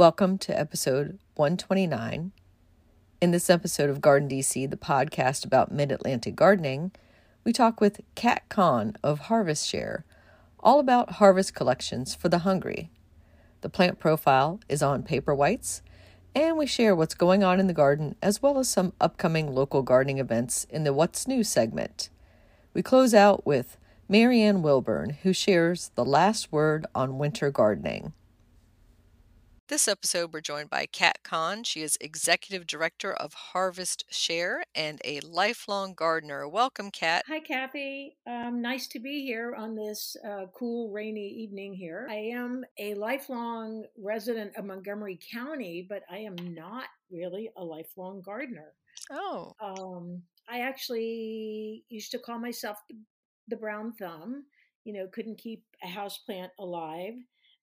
Welcome to episode 129. In this episode of Garden DC, the podcast about mid Atlantic gardening, we talk with Kat Kahn of Harvest Share, all about harvest collections for the hungry. The plant profile is on paper whites, and we share what's going on in the garden as well as some upcoming local gardening events in the What's New segment. We close out with Marianne Willburn, who shares the last word on winter gardening. This episode, we're joined by Kat Kahn. She is Executive Director of Harvest Share and a lifelong gardener. Welcome, Kat. Hi, Kathy. Um, nice to be here on this uh, cool, rainy evening here. I am a lifelong resident of Montgomery County, but I am not really a lifelong gardener. Oh. Um, I actually used to call myself the brown thumb. You know, couldn't keep a house plant alive.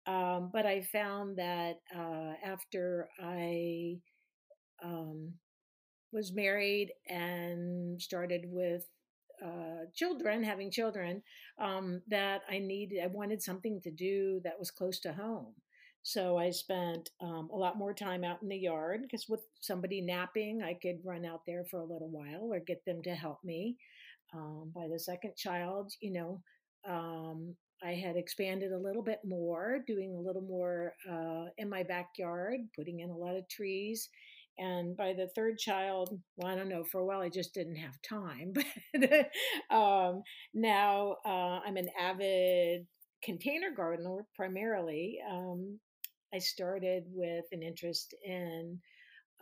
Um, but I found that uh, after I um, was married and started with uh, children, having children, um, that I needed, I wanted something to do that was close to home. So I spent um, a lot more time out in the yard because with somebody napping, I could run out there for a little while or get them to help me. Um, by the second child, you know, um, I had expanded a little bit more, doing a little more uh, in my backyard, putting in a lot of trees. And by the third child, well, I don't know, for a while I just didn't have time. But um, now uh, I'm an avid container gardener primarily. Um, I started with an interest in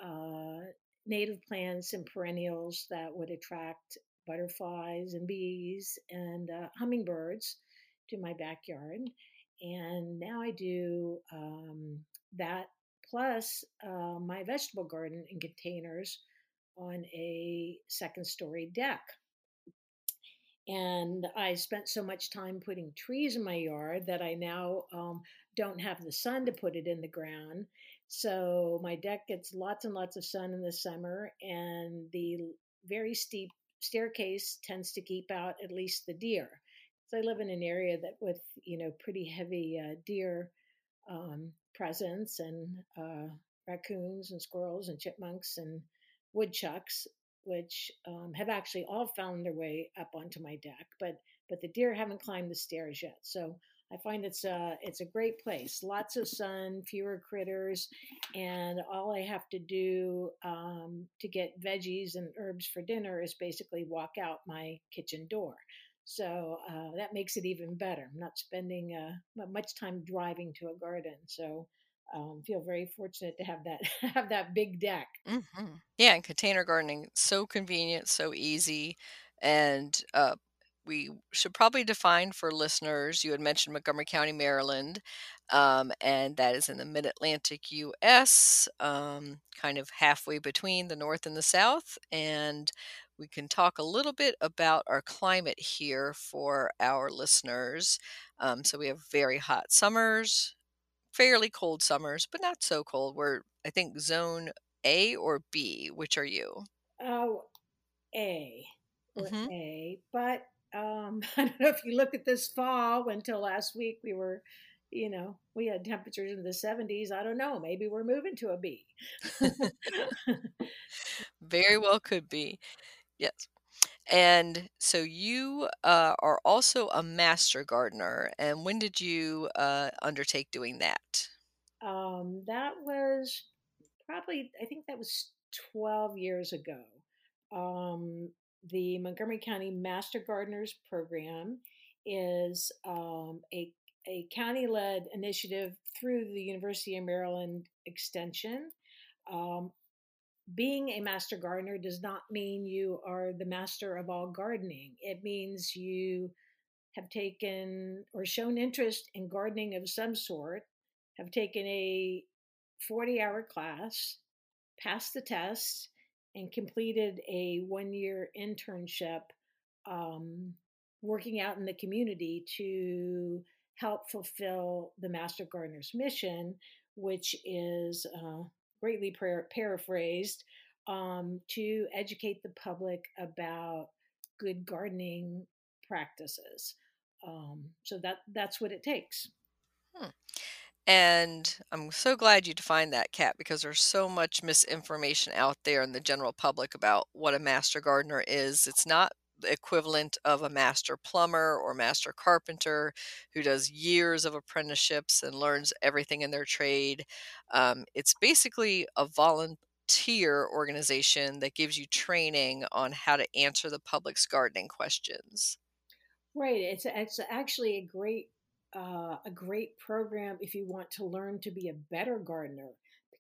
uh, native plants and perennials that would attract butterflies and bees and uh, hummingbirds to my backyard. And now I do um, that plus uh, my vegetable garden in containers on a second story deck. And I spent so much time putting trees in my yard that I now um, don't have the sun to put it in the ground. So my deck gets lots and lots of sun in the summer, and the very steep staircase tends to keep out at least the deer. So I live in an area that with you know pretty heavy uh, deer um, presence and uh, raccoons and squirrels and chipmunks and woodchucks, which um, have actually all found their way up onto my deck, but but the deer haven't climbed the stairs yet. So I find it's a it's a great place. Lots of sun, fewer critters, and all I have to do um, to get veggies and herbs for dinner is basically walk out my kitchen door. So uh, that makes it even better. I'm not spending uh, much time driving to a garden. So um, feel very fortunate to have that have that big deck. Mm-hmm. Yeah, and container gardening so convenient, so easy, and uh, we should probably define for listeners. You had mentioned Montgomery County, Maryland, um, and that is in the Mid Atlantic U.S., um, kind of halfway between the North and the South, and we can talk a little bit about our climate here for our listeners. Um, so we have very hot summers, fairly cold summers, but not so cold. We're, I think, zone A or B. Which are you? Oh, A. Mm-hmm. A. But um, I don't know if you look at this fall, until last week we were, you know, we had temperatures in the 70s. I don't know. Maybe we're moving to a B. Very well could be. Yes. And so you uh, are also a master gardener. And when did you uh, undertake doing that? Um, that was probably, I think that was 12 years ago. Um, the Montgomery County Master Gardeners Program is um, a, a county led initiative through the University of Maryland Extension. Um, being a master gardener does not mean you are the master of all gardening. It means you have taken or shown interest in gardening of some sort have taken a 40 hour class, passed the test, and completed a one year internship um, working out in the community to help fulfill the Master Gardener's mission, which is uh, greatly par- paraphrased um, to educate the public about good gardening practices. Um, so that that's what it takes. Hmm. And I'm so glad you defined that, Kat, because there's so much misinformation out there in the general public about what a master gardener is. It's not the equivalent of a master plumber or master carpenter who does years of apprenticeships and learns everything in their trade. Um, it's basically a volunteer organization that gives you training on how to answer the public's gardening questions. Right. It's it's actually a great uh, a great program if you want to learn to be a better gardener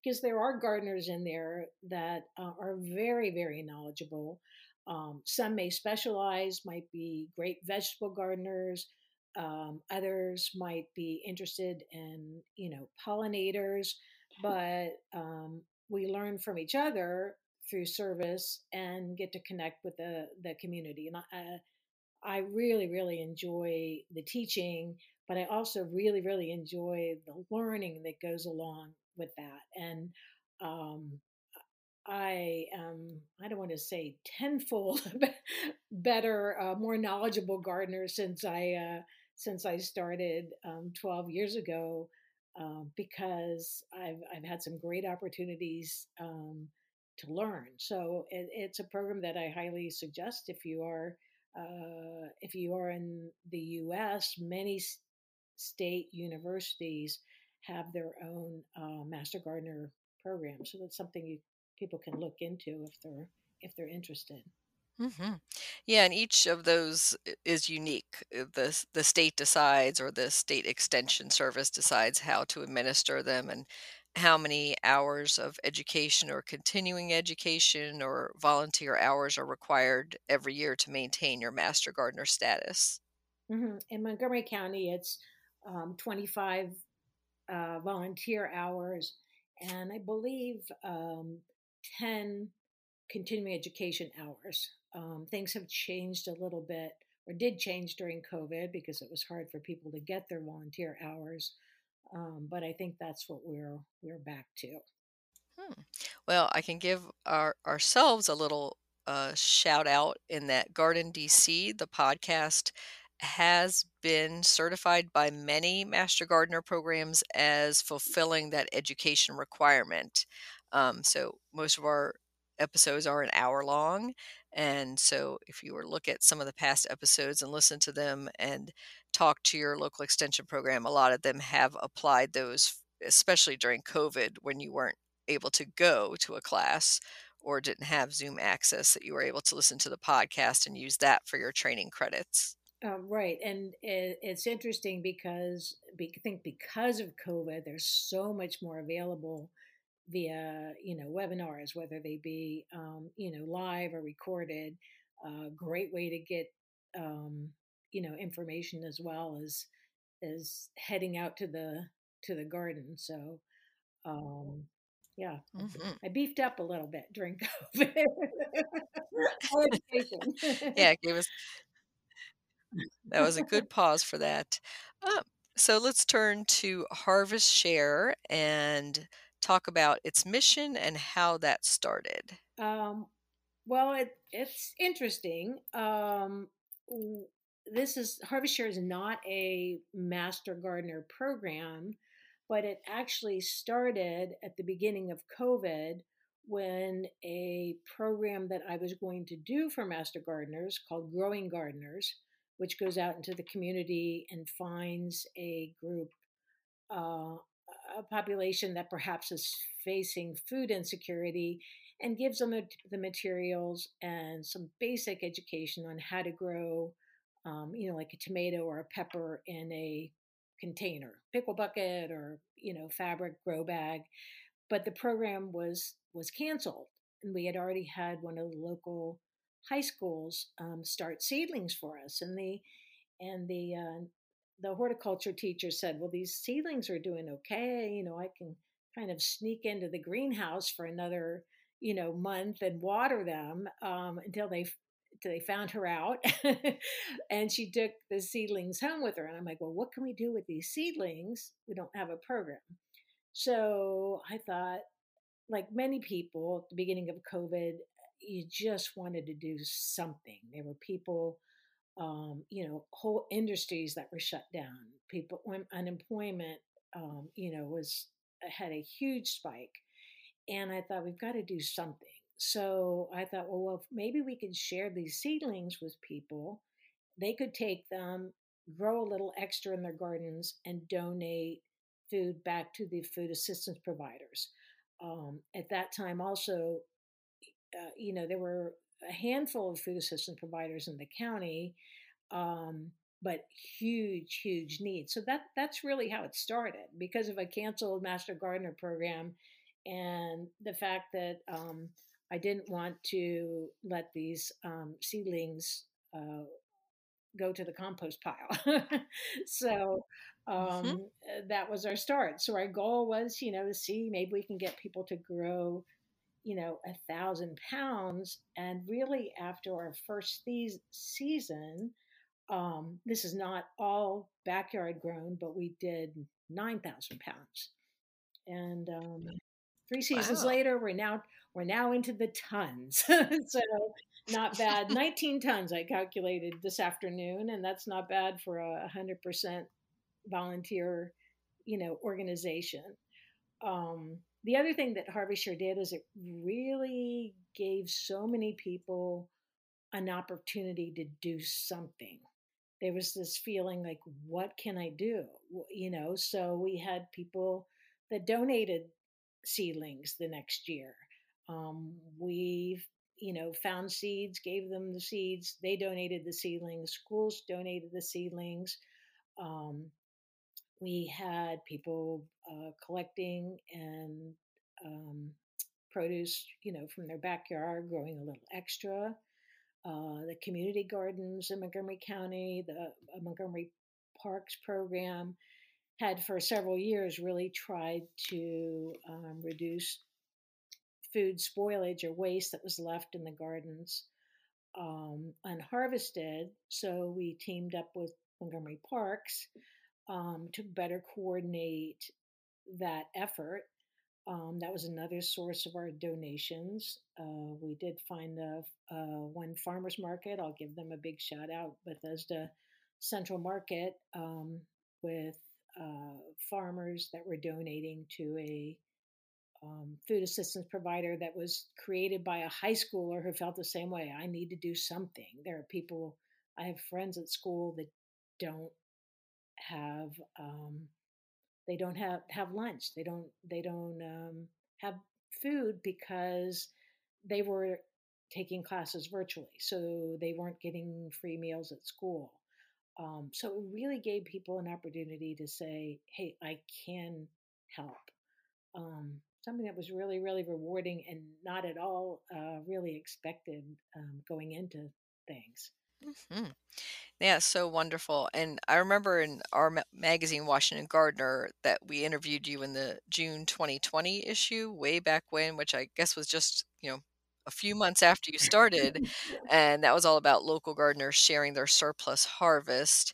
because there are gardeners in there that uh, are very very knowledgeable. Um, some may specialize, might be great vegetable gardeners. Um, others might be interested in you know pollinators, but um, we learn from each other through service and get to connect with the the community. And I, I really, really enjoy the teaching, but I also really, really enjoy the learning that goes along with that. And um, I am, I don't want to say tenfold better, uh, more knowledgeable gardener since I uh, since I started um, 12 years ago, uh, because I've I've had some great opportunities um, to learn. So it, it's a program that I highly suggest if you are uh, if you are in the U.S., many state universities have their own uh, master gardener program. So that's something you people can look into if they're if they're interested. hmm Yeah, and each of those is unique. Uh, The the state decides, or the state extension service decides how to administer them and how many hours of education or continuing education or volunteer hours are required every year to maintain your master gardener status. hmm In Montgomery County, it's um, 25 uh, volunteer hours, and I believe um, 10 continuing education hours. Um, things have changed a little bit, or did change during COVID because it was hard for people to get their volunteer hours. Um, but I think that's what we're we're back to. Hmm. Well, I can give our ourselves a little uh, shout out in that Garden DC, the podcast, has been certified by many Master Gardener programs as fulfilling that education requirement. Um, so most of our episodes are an hour long. And so if you were to look at some of the past episodes and listen to them and talk to your local extension program, a lot of them have applied those, especially during COVID when you weren't able to go to a class or didn't have Zoom access, that you were able to listen to the podcast and use that for your training credits. Um, right, and it, it's interesting because be, I think because of COVID, there's so much more available via you know webinars, whether they be um, you know live or recorded. Uh, great way to get um, you know information as well as as heading out to the to the garden. So um, yeah, hmm I beefed up a little bit during COVID. Yeah, it gave us that was a good pause for that. Uh, so let's turn to Harvest Share and talk about its mission and how that started. um, well, it, it's interesting. Um, this is Harvest Share is not a master gardener program, but it actually started at the beginning of COVID when a program that I was going to do for master gardeners called Growing Gardeners, which goes out into the community and finds a group uh, a population that perhaps is facing food insecurity and gives them the materials and some basic education on how to grow, um, you know, like a tomato or a pepper in a container, pickle bucket or you know fabric grow bag. But the program was was canceled, and we had already had one of the local high schools um, start seedlings for us, and the and the uh, the horticulture teacher said, Well, these seedlings are doing okay. You know, I can kind of sneak into the greenhouse for another, you know, month and water them um, until they they found her out and she took the seedlings home with her and i'm like well what can we do with these seedlings we don't have a program so i thought like many people at the beginning of covid you just wanted to do something there were people um, you know whole industries that were shut down people unemployment um, you know was had a huge spike and i thought we've got to do something so I thought, well, well, maybe we could share these seedlings with people. They could take them, grow a little extra in their gardens, and donate food back to the food assistance providers. Um, at that time, also, uh, you know, there were a handful of food assistance providers in the county, um, but huge, huge need. So that that's really how it started. Because of a canceled Master Gardener program, and the fact that um, I didn't want to let these um, seedlings uh, go to the compost pile. so um, mm-hmm. that was our start. So our goal was, you know, to see maybe we can get people to grow, you know, a thousand pounds. And really, after our first these season, um, this is not all backyard grown, but we did 9,000 pounds. And um, three seasons wow. later, we're now we're now into the tons. so not bad. 19 tons I calculated this afternoon, and that's not bad for a 100% volunteer, you know, organization. Um, the other thing that Harvest Share did is it really gave so many people an opportunity to do something. There was this feeling like, what can I do? You know, so we had people that donated seedlings the next year. Um, we, you know, found seeds, gave them the seeds. They donated the seedlings. Schools donated the seedlings. Um, we had people uh, collecting and um, produce, you know, from their backyard, growing a little extra. Uh, the community gardens in Montgomery County, the uh, Montgomery Parks program, had for several years really tried to um, reduce food spoilage or waste that was left in the gardens um, unharvested. So we teamed up with Montgomery Parks um, to better coordinate that effort. Um, that was another source of our donations. Uh, we did find a, one farmers market. I'll give them a big shout out, Bethesda Central Market, um, with uh, farmers that were donating to a um, food assistance provider that was created by a high schooler who felt the same way. I need to do something. There are people, I have friends at school that don't have, um, they don't have, have lunch. They don't, they don't um, have food because they were taking classes virtually. So they weren't getting free meals at school. Um, so it really gave people an opportunity to say, hey, I can help. Um, something that was really, really rewarding and not at all uh, really expected um, going into things. Mm-hmm. Yeah, so wonderful. And I remember in our ma- magazine, Washington Gardener, that we interviewed you in the June 2020 issue, way back when, which I guess was just, you know, a few months after you started. and that was all about local gardeners sharing their surplus harvest.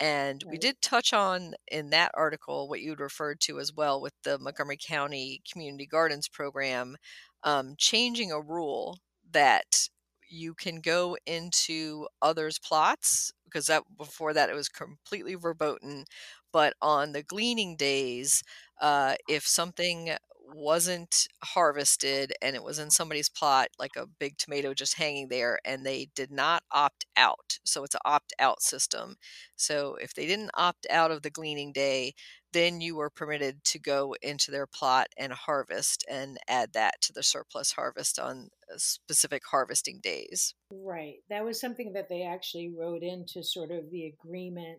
And we did touch on in that article what you'd referred to as well with the Montgomery County Community Gardens Program, um, changing a rule that you can go into others' plots because that before that it was completely verboten. But on the gleaning days, uh, if something wasn't harvested and it was in somebody's plot, like a big tomato just hanging there, and they did not opt out. So it's an opt out system. So if they didn't opt out of the gleaning day, then you were permitted to go into their plot and harvest and add that to the surplus harvest on uh, specific harvesting days. Right. That was something that they actually wrote into sort of the agreement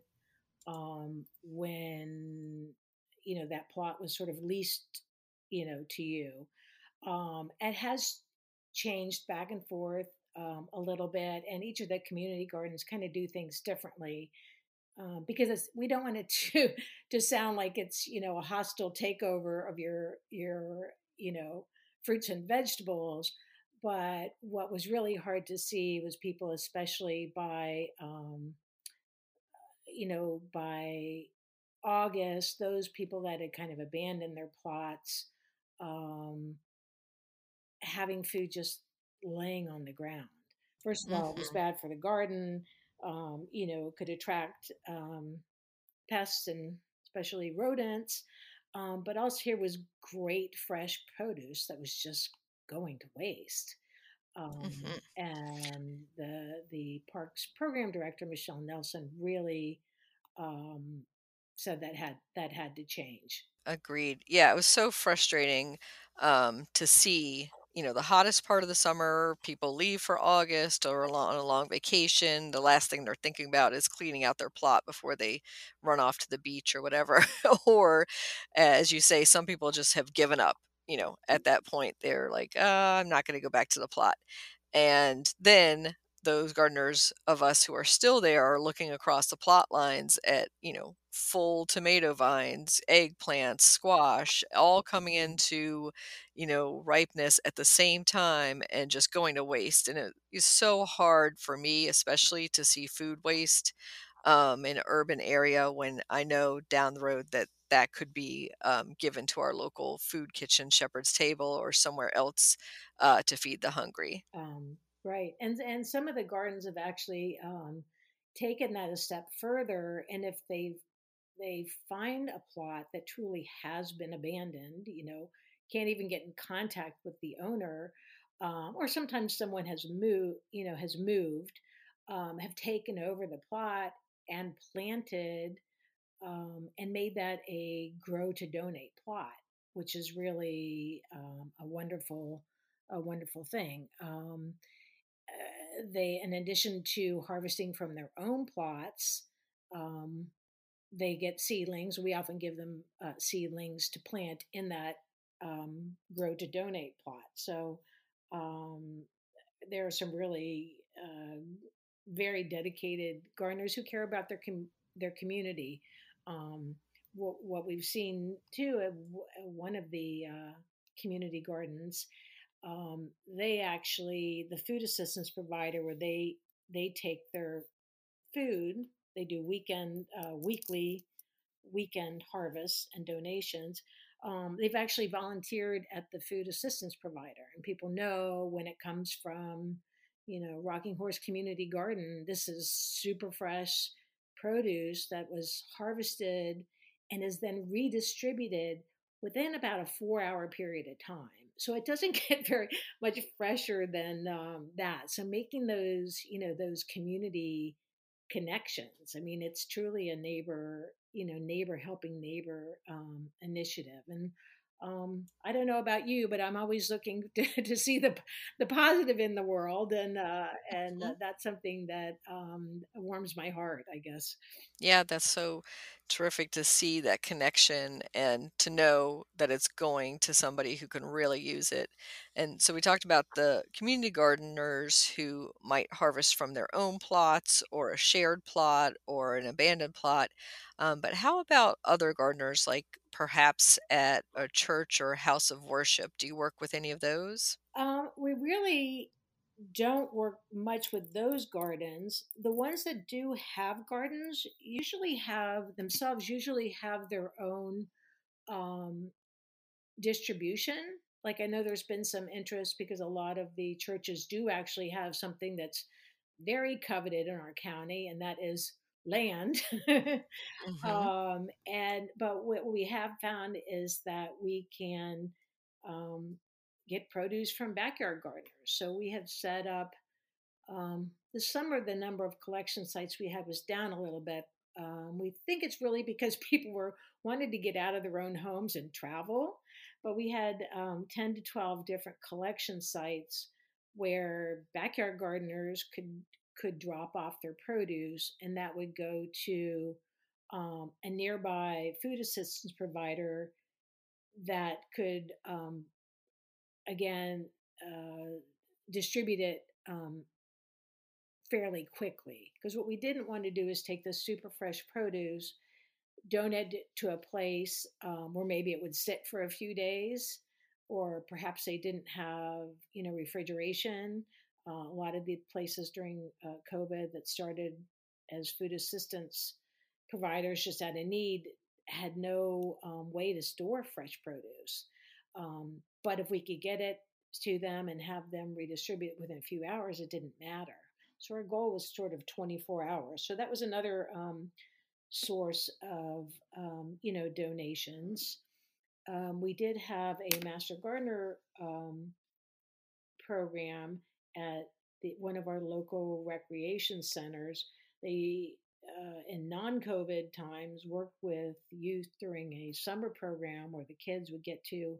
um, when you know that plot was sort of leased you know, to you. Um, it has changed back and forth um, a little bit, and each of the community gardens kind of do things differently. Um, because it's, we don't want it to to sound like it's you know a hostile takeover of your your you know fruits and vegetables. But what was really hard to see was people, especially by um, you know by August, those people that had kind of abandoned their plots, um, having food just laying on the ground. First of all, it was Mm-hmm. bad for the garden. Um, you know, could attract um, pests and especially rodents. Um, but also here was great fresh produce that was just going to waste. Um, Mm-hmm. and the the parks program director Michelle Nelson really um, said that had that had to change. Agreed. Yeah, it was so frustrating um, to see, you know, the hottest part of the summer, people leave for August or on a long vacation. The last thing they're thinking about is cleaning out their plot before they run off to the beach or whatever. or, as you say, some people just have given up. You know, at that point, they're like, uh, I'm not going to go back to the plot. And then those gardeners of us who are still there are looking across the plot lines at, you know, full tomato vines, eggplants, squash, all coming into, you know, ripeness at the same time and just going to waste. And it is so hard for me, especially to see food waste um, in an urban area when I know down the road that that could be um, given to our local food kitchen, Shepherd's Table, or somewhere else uh, to feed the hungry. Um, right, and and some of the gardens have actually um, taken that a step further, and if they they find a plot that truly has been abandoned, you know, can't even get in contact with the owner, um, or sometimes someone has moved, you know, has moved, um, have taken over the plot and planted um, and made that a grow to donate plot, which is really um, a wonderful, a wonderful thing. Um, uh, they, in addition to harvesting from their own plots, um, they get seedlings. We often give them uh, seedlings to plant in that um, grow to donate plot. So um, there are some really uh, very dedicated gardeners who care about their com- their community. Um, what, what, we've seen too, at one of the uh, community gardens, um, they actually the food assistance provider where they they take their food they do weekend uh, weekly weekend harvests and donations um, they've actually volunteered at the food assistance provider and people know when it comes from you know rocking horse community garden this is super fresh produce that was harvested and is then redistributed within about a four hour period of time. So it doesn't get very much fresher than um, that. So making those you know those community connections i mean it's truly a neighbor you know neighbor helping neighbor um, initiative and um, I don't know about you, but I'm always looking to, to see the the positive in the world, and uh, and uh, that's something that um, warms my heart, I guess. Yeah, that's so terrific to see that connection and to know that it's going to somebody who can really use it. And so we talked about the community gardeners who might harvest from their own plots or a shared plot or an abandoned plot. Um, but how about other gardeners, like perhaps at a church or a house of worship? Do you work with any of those? Um, we really don't work much with those gardens. The ones that do have gardens usually have themselves usually have their own um, distribution. Like I know there's been some interest because a lot of the churches do actually have something that's very coveted in our county, and that is land. hmm um, and but what we have found is that we can um, get produce from backyard gardeners. So we have set up um, this summer. The number of collection sites we had was down a little bit. Um, we think it's really because people were wanted to get out of their own homes and travel, but we had um, ten to twelve different collection sites where backyard gardeners could could drop off their produce, and that would go to um, a nearby food assistance provider that could um, again uh, distribute it um, fairly quickly. Because what we didn't want to do is take the super fresh produce, donate it to a place um, where maybe it would sit for a few days, or perhaps they didn't have, you know, refrigeration. Uh, a lot of the places during uh, COVID that started as food assistance providers just out of need had no um, way to store fresh produce. Um, but if we could get it to them and have them redistribute it within a few hours, it didn't matter. So our goal was sort of 24 hours. So that was another um, source of um, you know donations. Um, we did have a Master Gardener um, program at the, one of our local recreation centers. They uh, in non-COVID times worked with youth during a summer program where the kids would get to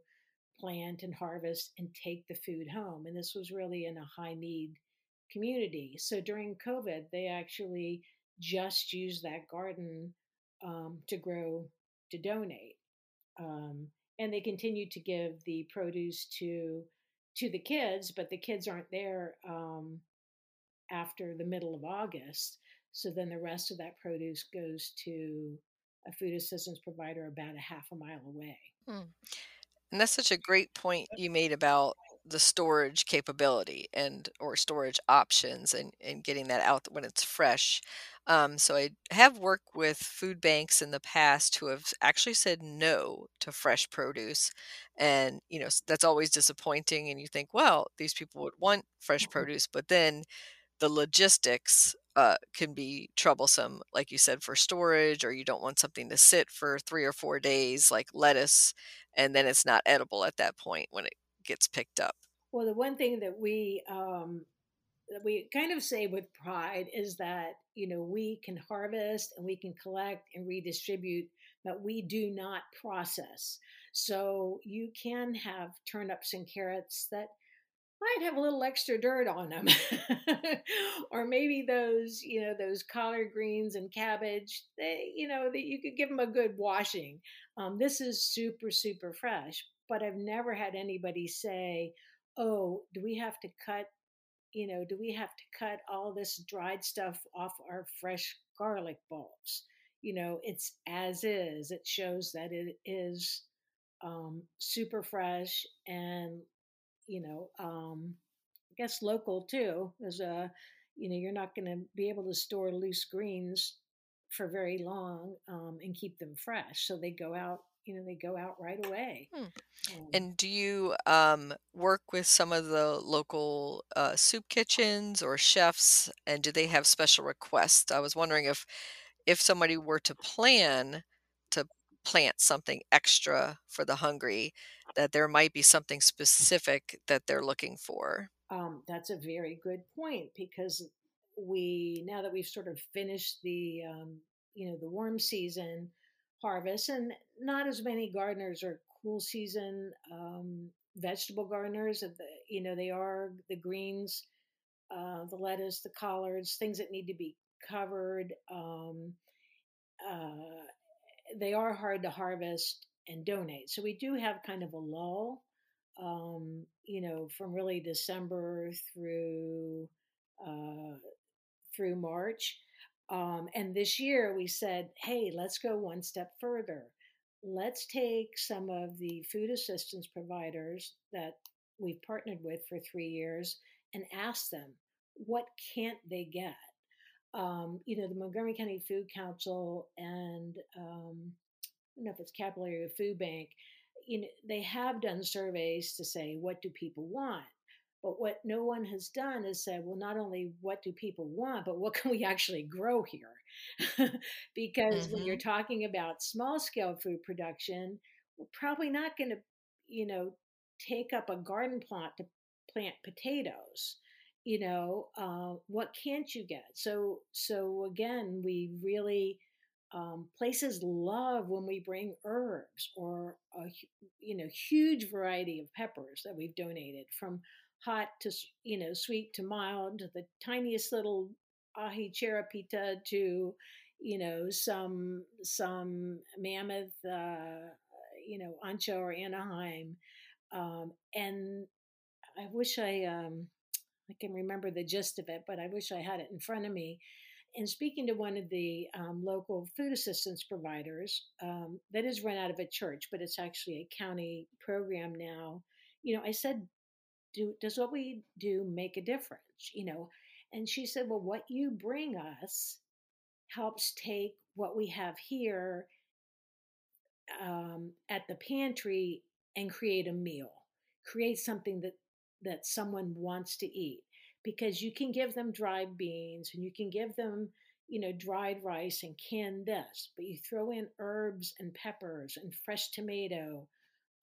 plant and harvest and take the food home. And this was really in a high need community. So during COVID, they actually just used that garden um, to grow, to donate. Um, and they continued to give the produce to to the kids, but the kids aren't there um, after the middle of August. So then the rest of that produce goes to a food assistance provider about a half a mile away. Hmm. And that's such a great point you made about the storage capability and or storage options and, and getting that out when it's fresh. Um, so I have worked with food banks in the past who have actually said no to fresh produce, and you know that's always disappointing. And you think, well, these people would want fresh mm-hmm. produce, but then the logistics uh, can be troublesome, like you said, for storage, or you don't want something to sit for three or four days, like lettuce, and then it's not edible at that point when it gets picked up. Well, the one thing that we um, that we kind of say with pride is that you know we can harvest and we can collect and redistribute, but we do not process. So you can have turnips and carrots that might have a little extra dirt on them or maybe those you know those collard greens and cabbage they you know that you could give them a good washing. Um, this is super super fresh but i've never had anybody say oh do we have to cut you know do we have to cut all this dried stuff off our fresh garlic bulbs? You know it's as is. It shows that it is um, super fresh and you know, um, I guess local too. As a, you know, you're not going to be able to store loose greens for very long um, and keep them fresh. So they go out, you know, they go out right away. Hmm. Um, and do you um, work with some of the local uh, soup kitchens or chefs? And do they have special requests? I was wondering if if somebody were to plan plant something extra for the hungry, that there might be something specific that they're looking for. Um, that's a very good point because we now that we've sort of finished the um, you know the warm season harvest, and not as many gardeners are cool season um, vegetable gardeners. You know they are the greens, uh, the lettuce, the collards, things that need to be covered. Um, uh, they are hard to harvest and donate. So we do have kind of a lull, um, you know, from really December through uh, through March. Um, and this year we said, hey, let's go one step further. Let's take some of the food assistance providers that we've partnered with for three years and ask them, what can't they get? Um, you know, the Montgomery County Food Council and um, I don't know if it's Capital Area Food Bank, you know, they have done surveys to say what do people want. But what no one has done is said, well, not only what do people want, but what can we actually grow here? because mm-hmm. when you're mm-hmm. talking about small scale food production, we're probably not going to, you know, take up a garden plot to plant potatoes. You know, uh, what can't you get? So, so again, we really um, places love when we bring herbs or a you know huge variety of peppers that we've donated from hot to you know sweet to mild to the tiniest little aji charapita to you know some some mammoth uh, you know ancho or anaheim um, and i wish i um, I can remember the gist of it, but I wish I had it in front of me. And speaking to one of the um, local food assistance providers um, that is run out of a church, but it's actually a county program now, you know, I said, do, does what we do make a difference? You know, and she said, well, what you bring us helps take what we have here um, at the pantry and create a meal, create something that that someone wants to eat because you can give them dried beans and you can give them you know dried rice and canned this but you throw in herbs and peppers and fresh tomato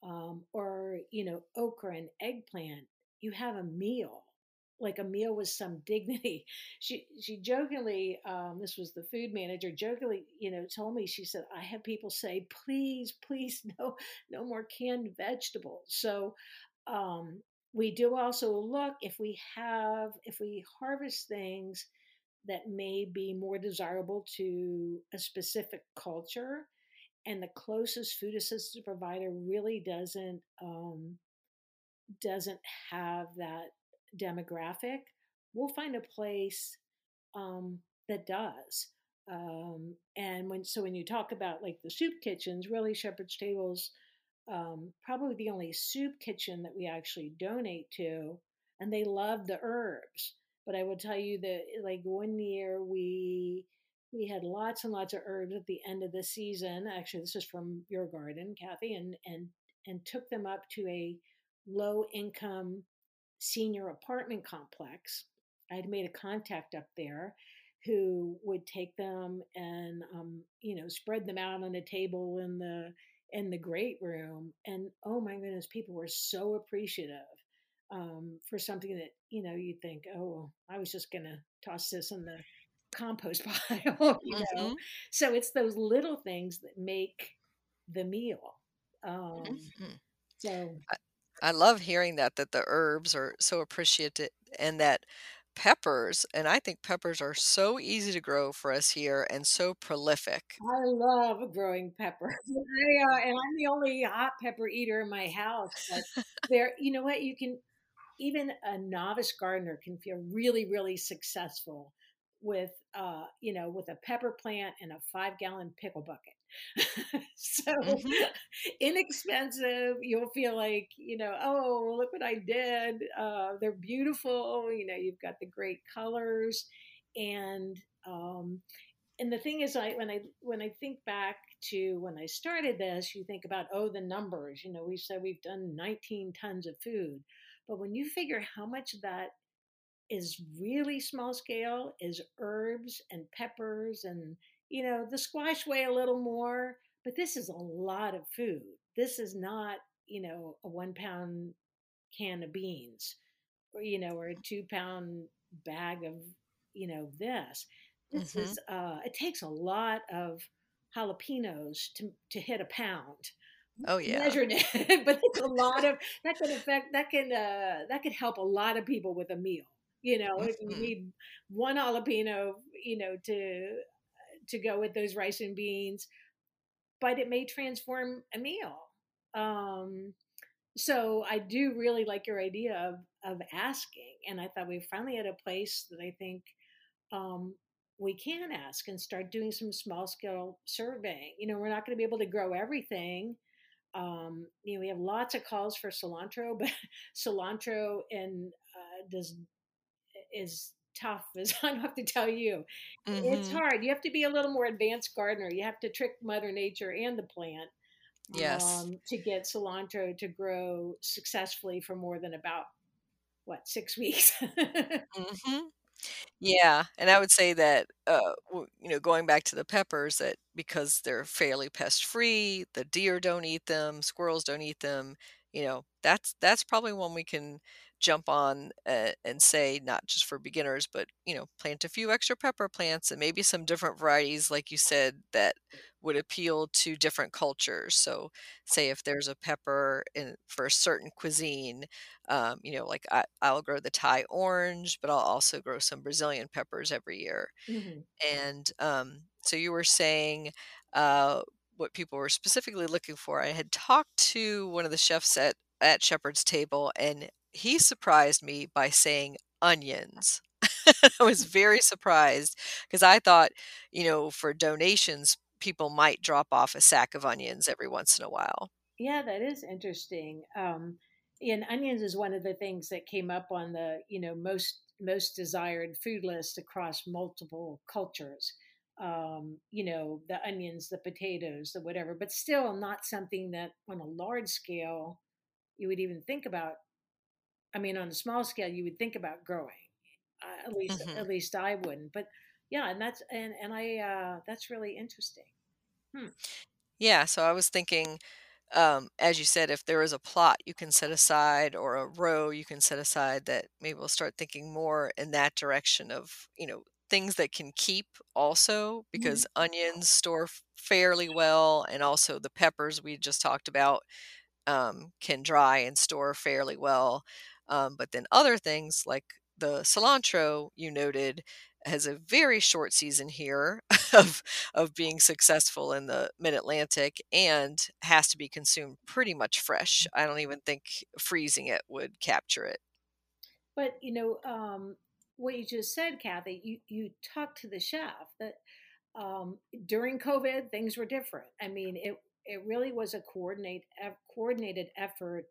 um, or you know okra and eggplant you have a meal like a meal with some dignity. She she jokingly um, this was the food manager jokingly you know told me she said i have people say please please no no more canned vegetables so um, we do also look if we have if we harvest things that may be more desirable to a specific culture and the closest food assistance provider really doesn't um, doesn't have that demographic we'll find a place um, that does. Um, and when so when you talk about like the soup kitchens really shepherd's tables um, probably the only soup kitchen that we actually donate to, and they love the herbs. But I will tell you that, like one year, we we had lots and lots of herbs at the end of the season. Actually, this is from your garden, Kathy, and and and took them up to a low income senior apartment complex. I had made a contact up there who would take them and um, you know spread them out on a table in the in the great room and oh my goodness people were so appreciative um, for something that you know you think oh i was just gonna toss this in the compost pile you mm-hmm. so it's those little things that make the meal um, mm-hmm. so I, I love hearing that that the herbs are so appreciated and that peppers, and I think peppers are so easy to grow for us here and so prolific. I love growing peppers. I, uh, and I'm the only hot pepper eater in my house. But there, you know what? You can even a novice gardener can feel really, really successful with uh, you know, with a pepper plant and a five gallon pickle bucket. so mm-hmm. inexpensive. You'll feel like, you know, oh, look what I did. Uh, they're beautiful. You know, you've got the great colors. And um, and the thing is, I when I when I think back to when I started this, you think about oh the numbers. You know, we said we've done 19 tons of food, but when you figure how much that is really small scale, is herbs and peppers and you know, the squash weigh a little more, but this is a lot of food. This is not, you know, a one pound can of beans or, you know, or a two pound bag of, you know, this. This mm-hmm. is, uh, it takes a lot of jalapenos to, to hit a pound. Oh yeah, measured it, but it's a lot of that could affect that can uh, that could help a lot of people with a meal. You know, mm-hmm. if you mm-hmm. need one jalapeno, you know, to to go with those rice and beans, but it may transform a meal. Um, so I do really like your idea of of asking, and I thought we finally had a place that I think um, we can ask and start doing some small scale surveying. You know, we're not going to be able to grow everything. Um, you know, we have lots of calls for cilantro, but cilantro and uh, does is tough as I don't have to tell you. Mm-hmm. It's hard. You have to be a little more advanced gardener. You have to trick Mother Nature and the plant. Yes. Um, to get cilantro to grow successfully for more than about what six weeks. mm-hmm. Yeah, and I would say that uh, you know, going back to the peppers, that because they're fairly pest free, the deer don't eat them, squirrels don't eat them. You know, that's that's probably one we can jump on uh, and say not just for beginners but you know plant a few extra pepper plants and maybe some different varieties like you said that would appeal to different cultures. So say if there's a pepper in for a certain cuisine um, you know like I, will grow the thai orange but i'll also grow some brazilian peppers every year. Mm-hmm. and um, so you were saying uh, what people were specifically looking for. I had talked to one of the chefs at at shepherd's table and he surprised me by saying onions. I was very surprised because I thought, you know, for donations, people might drop off a sack of onions every once in a while. Yeah, that is interesting. Um, and onions is one of the things that came up on the you know most most desired food list across multiple cultures. Um, you know, the onions, the potatoes, the whatever, but still not something that on a large scale you would even think about. I mean, on a small scale, you would think about growing. Uh, at least, hmm at least I wouldn't. But yeah, and that's and and I uh, that's really interesting. Hmm. Yeah, so I was thinking, um, as you said, if there is a plot you can set aside or a row you can set aside, that maybe we'll start thinking more in that direction of, you know, things that can keep also, Mhm. because onions store fairly well, and also the peppers we just talked about um, can dry and store fairly well. Um, but then other things like the cilantro you noted has a very short season here of of being successful in the mid Atlantic and has to be consumed pretty much fresh. I don't even think freezing it would capture it. But you know, um, what you just said, Kathy, you you talked to the chef that um, during COVID things were different. I mean, it it really was a coordinate coordinated effort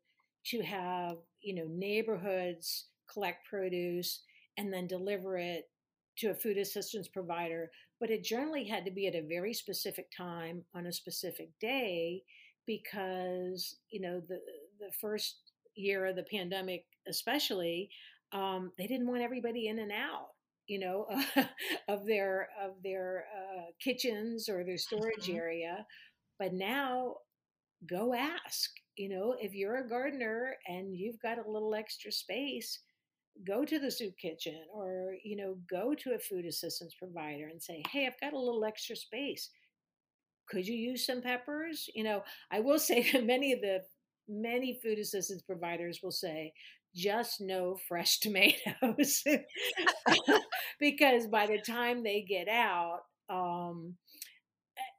to have you know neighborhoods collect produce and then deliver it to a food assistance provider. But it generally had to be at a very specific time on a specific day because you know the the first year of the pandemic, especially um, they didn't want everybody in and out you know of their of their uh, kitchens or their storage Mhm. area but now go ask you know if you're a gardener and you've got a little extra space go to the soup kitchen or you know go to a food assistance provider and say hey i've got a little extra space. Could you use some peppers? You know i will say that many of the many food assistance providers will say just no fresh tomatoes. Because by the time they get out, um,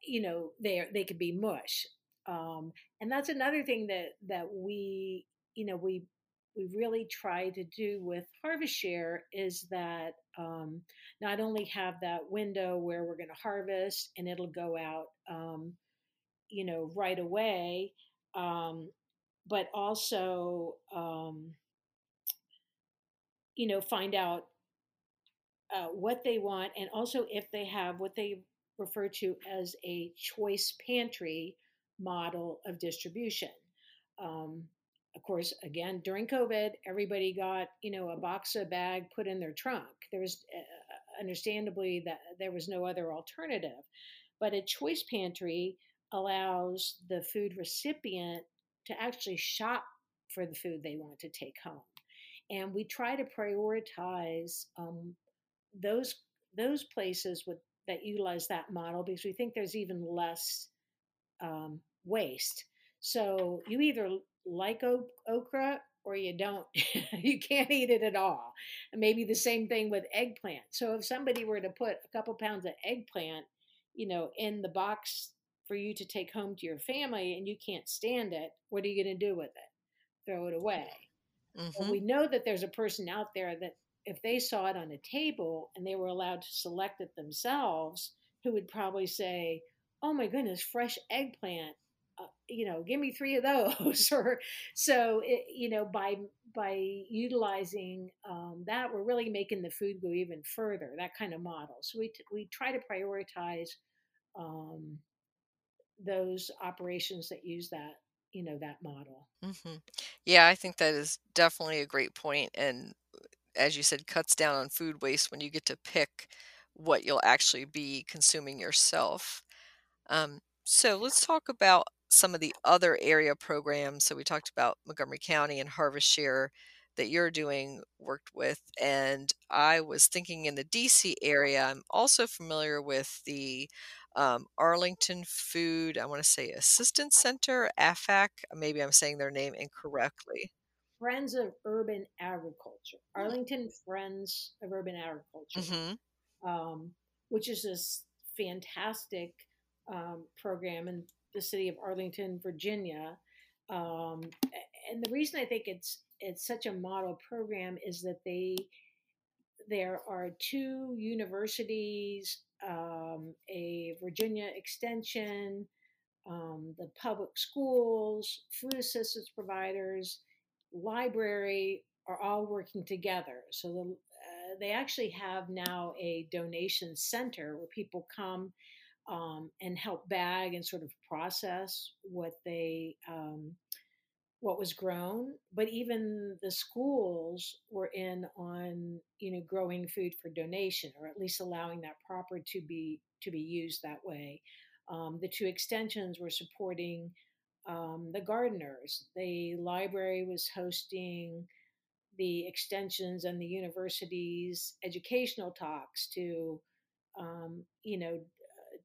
you know, they are, they could be mush. Um, and that's another thing that that we, you know, we we really try to do with Harvest Share is that um, not only have that window where we're going to harvest and it'll go out, um, you know, right away, um, but also, um, you know, find out uh, what they want, and also if they have what they refer to as a choice pantry model of distribution. Um, of course, again, during COVID, everybody got, you know, a box of bag put in their trunk. There was uh, understandably that there was no other alternative. But a choice pantry allows the food recipient to actually shop for the food they want to take home. And we try to prioritize um, those those places with that utilize that model because we think there's even less um, waste. So you either like okra or you don't. you can't eat it at all. And maybe the same thing with eggplant. So if somebody were to put a couple pounds of eggplant, you know, in the box for you to take home to your family and you can't stand it, what are you going to do with it? Throw it away. Well, hmm we know that there's a person out there that if they saw it on a table and they were allowed to select it themselves, who would probably say, "Oh my goodness, fresh eggplant! Uh, you know, give me three of those." or so it, you know, by by utilizing um, that, we're really making the food go even further. That kind of model. So we t- we try to prioritize um, those operations that use that you know that model. hmm Yeah, I think that is definitely a great point, and as you said, cuts down on food waste when you get to pick what you'll actually be consuming yourself. Um, so let's talk about some of the other area programs. So we talked about Montgomery County and Harvest Share that you're doing worked with. And I was thinking in the DC area, I'm also familiar with the um, Arlington Food, I want to say Assistance Center, AFAC. Maybe I'm saying their name incorrectly. Friends of Urban Agriculture, Arlington Friends of Urban Agriculture, Mm-hmm. um, which is this fantastic um, program in the city of Arlington, Virginia. Um, and the reason I think it's it's such a model program is that they there are two universities, um, a Virginia Extension, um, the public schools, food assistance providers, library are all working together. So the, uh, they actually have now a donation center where people come um, and help bag and sort of process what they um, what was grown but even the schools were in on you know growing food for donation or at least allowing that proper to be to be used that way um, the two extensions were supporting um, the gardeners. The library was hosting the extensions and the universities educational talks to um, you know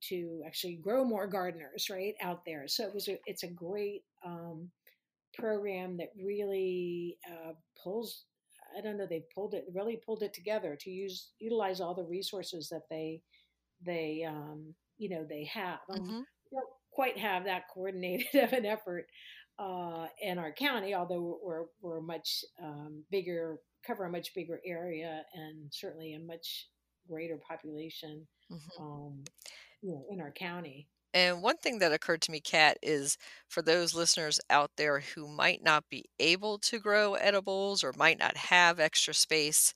to actually grow more gardeners right out there. So it was a, it's a great um, program that really uh, pulls i don't know they pulled it really pulled it together to use utilize all the resources that they they um, you know they have. Mm-hmm. Quite have that coordinated of an effort uh, in our county although we're, we're much um, bigger cover a much bigger area and certainly a much greater population Mm-hmm. um, you know, in our county And one thing that occurred to me, Kat, is for those listeners out there who might not be able to grow edibles or might not have extra space,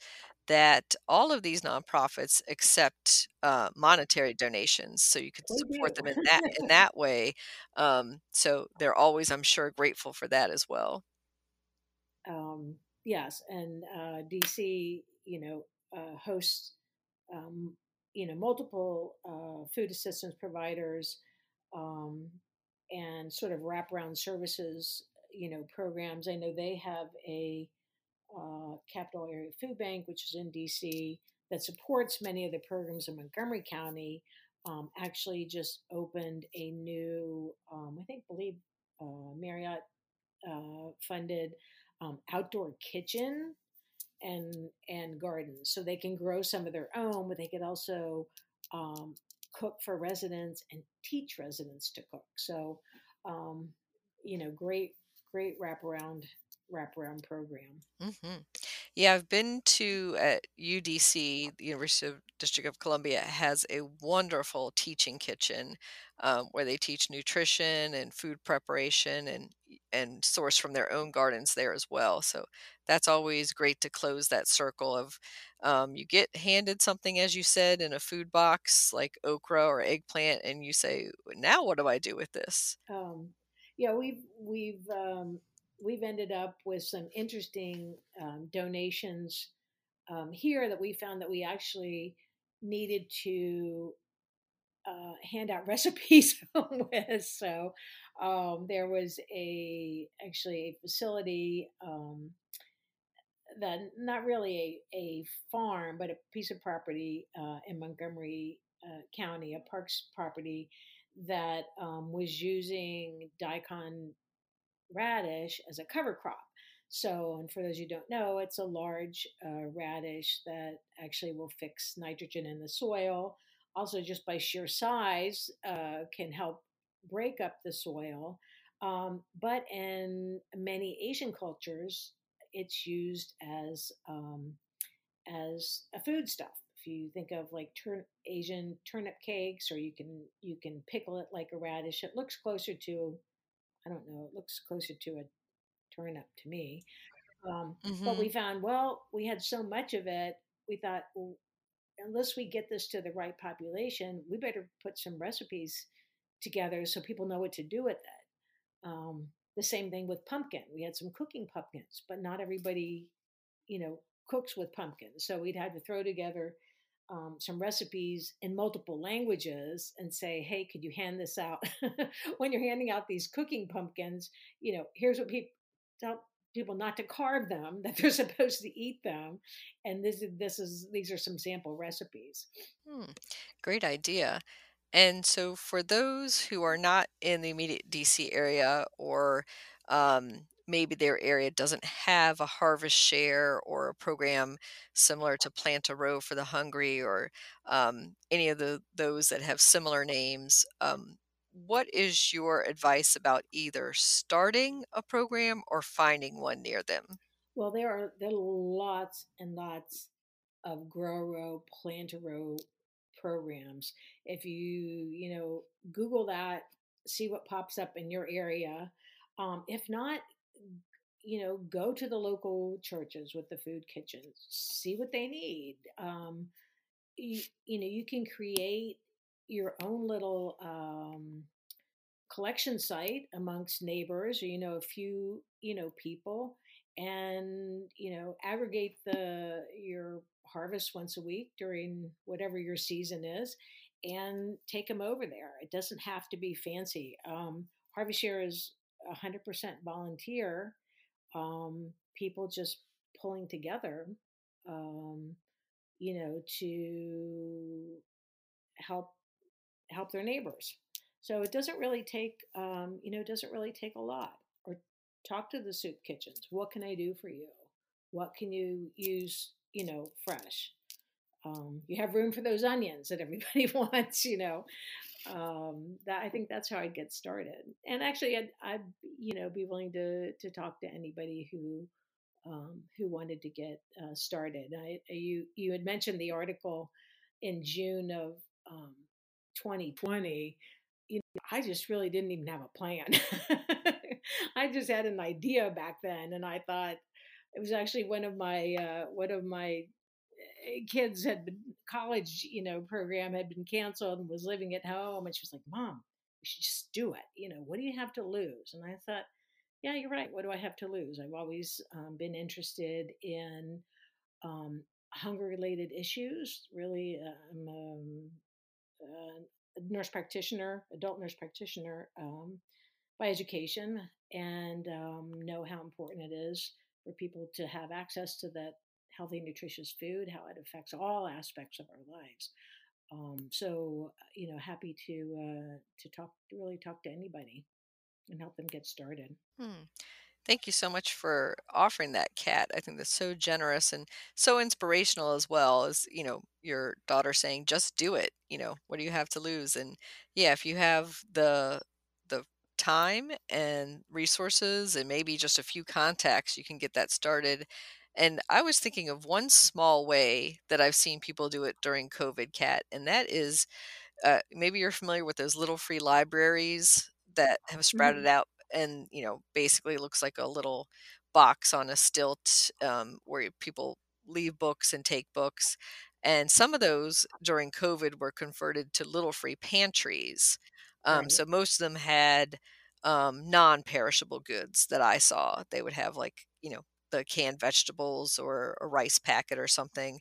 that all of these nonprofits accept uh, monetary donations, so you could support them in that in that way. Um, so they're always, I'm sure, grateful for that as well. um, yes, and uh, DC, you know, uh, hosts, um, you know, multiple uh, food assistance providers um, and sort of wraparound services, you know, programs. I know they have a uh, Capital Area Food Bank, which is in DC, that supports many of the programs in Montgomery County. Um, actually, just opened a new, um, I think, believe uh, Marriott uh, funded um, outdoor kitchen and and gardens, so they can grow some of their own, but they could also um, cook for residents and teach residents to cook. So, um, you know, great great wraparound wraparound program. hmm Yeah, I've been to at UDC, the University of District of Columbia has a wonderful teaching kitchen um, where they teach nutrition and food preparation and and source from their own gardens there as well. So that's always great to close that circle of um, you get handed something as you said in a food box like okra or eggplant, and you say, now what do I do with this? Um, yeah, we've we've um, we've ended up with some interesting um, donations um, here that we found that we actually needed to uh, hand out recipes with. So um, there was a actually a facility um, that not really a, a farm, but a piece of property uh, in Montgomery uh, County, a parks property that um, was using daikon radish as a cover crop. So, and for those who don't know, it's a large uh, radish that actually will fix nitrogen in the soil. Also, just by sheer size, uh, can help break up the soil. Um, but in many Asian cultures, it's used as um, as a foodstuff. If you think of like turn, Asian turnip cakes, or you can you can pickle it like a radish. It looks closer to I don't know. It looks closer to a turnip to me. Um, but hmm we found, well, we had so much of it, we thought, well, unless we get this to the right population, we better put some recipes together so people know what to do with it. Um, the same thing with pumpkin. We had some cooking pumpkins, but not everybody, you know, cooks with pumpkins. So we'd had to throw together um, some recipes in multiple languages and say, hey, could you hand this out when you're handing out these cooking pumpkins? You know, here's what people tell people not to carve them, that they're supposed to eat them, and this is this is these are some sample recipes. Hmm, great idea. And so, for those who are not in the immediate DC area, or um, maybe their area doesn't have a harvest share or a program similar to Plant a Row for the Hungry, or um, any of the those that have similar names, um, what is your advice about either starting a program or finding one near them? Well, there are there are lots and lots of grow row, plant a row programs. If you, you know, Google that, see what pops up in your area. Um, if not, you know, go to the local churches with the food kitchens, see what they need. Um, you, you know, you can create your own little um, collection site amongst neighbors or you know a few you know people and you know aggregate the your harvest once a week during whatever your season is and take them over there it doesn't have to be fancy um, harvest share is 100% volunteer um, people just pulling together um, you know to help help their neighbors so it doesn't really take, um, you know, it doesn't really take a lot. Or talk to the soup kitchens. What can I do for you? What can you use, you know, fresh? Um, you have room for those onions that everybody wants, you know. Um, that I think that's how I'd get started. And actually, I'd, I'd you know be willing to to talk to anybody who um, who wanted to get uh, started. I, you you had mentioned the article in June of um, 2020 um, you know, I just really didn't even have a plan. I just had an idea back then, and I thought it was actually one of my uh, one of my kids had been college, you know, program had been canceled and was living at home, and she was like, "Mom, you should just do it. You know, what do you have to lose?" And I thought, "Yeah, you're right. What do I have to lose? I've always um, been interested in." Um, hunger related issues really i'm um, uh, nurse practitioner, adult nurse practitioner um, by education, and um, know how important it is for people to have access to that healthy, nutritious food, how it affects all aspects of our lives. Um, so, you know, happy to uh, to talk, really talk to anybody and help them get started. Hmm. Thank you so much for offering that, Kat. I think that's so generous and so inspirational as well as, you know, your daughter saying, just do it. You know, what do you have to lose? And yeah, if you have the the time and resources and maybe just a few contacts, you can get that started. And I was thinking of one small way that I've seen people do it during COVID, Cat, and that is uh, maybe you're familiar with those little free libraries that have sprouted Mhm. out and you know basically looks like a little box on a stilt um, where people leave books and take books and some of those during covid were converted to little free pantries um, Right. so most of them had um, non-perishable goods that i saw they would have like you know the canned vegetables or a rice packet or something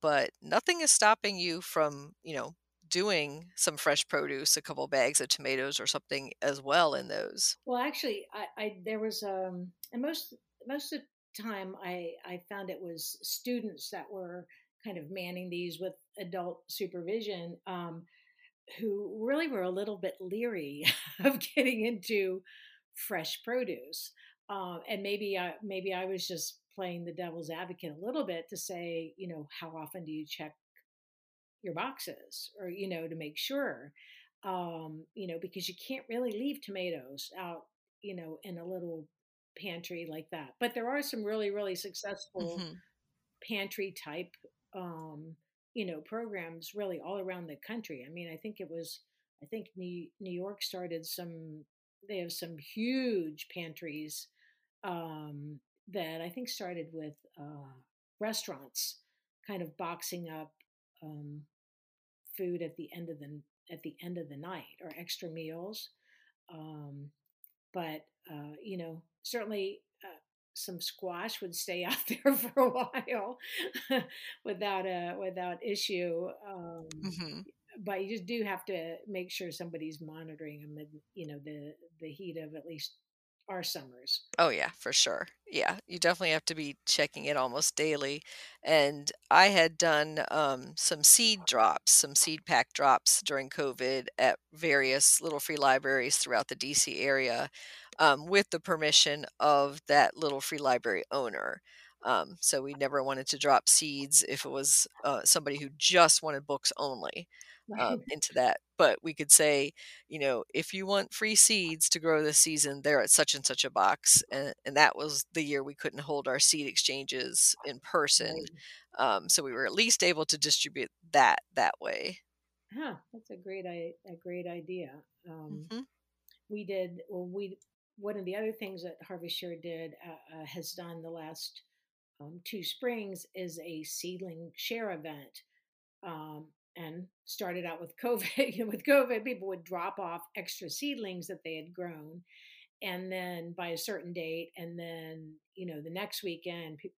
but nothing is stopping you from you know doing some fresh produce a couple bags of tomatoes or something as well in those Well, actually, I, I there was um, and most most of the time, I I found it was students that were kind of manning these with adult supervision. Um, who really were a little bit leery of getting into fresh produce. Um, and maybe I, maybe I was just playing the devil's advocate a little bit to say, you know, how often do you check your boxes or, you know, to make sure, um, you know, because you can't really leave tomatoes out, you know, in a little pantry like that. But there are some really, really successful hmm pantry type um, you know programs really all around the country. I mean, I think it was I think New, New York started some they have some huge pantries um, that I think started with uh, restaurants kind of boxing up um, food at the end of the at the end of the night or extra meals. Um, but uh, you know, certainly uh, some squash would stay out there for a while without a without issue. Um, hmm but you just do have to make sure somebody's monitoring them you know the the heat of at least our summers. Oh yeah, for sure. Yeah, you definitely have to be checking it almost daily. And I had done um, some seed drops, some seed pack drops during COVID at various little free libraries throughout the DC area um, with the permission of that little free library owner. Um, so we never wanted to drop seeds if it was uh, somebody who just wanted books only. Um, into that. But we could say, you know, if you want free seeds to grow this season, they're at such and such a box. And, and that was the year we couldn't hold our seed exchanges in person. Um, so we were at least able to distribute that that way. Huh, that's a great a great idea. Um, hmm we did well. We one of the other things that Harvest Share did uh, uh, has done the last um, two springs is a seedling share event, um, and started out with COVID. you know, with COVID, people would drop off extra seedlings that they had grown, and then by a certain date, and then you know the next weekend, pe-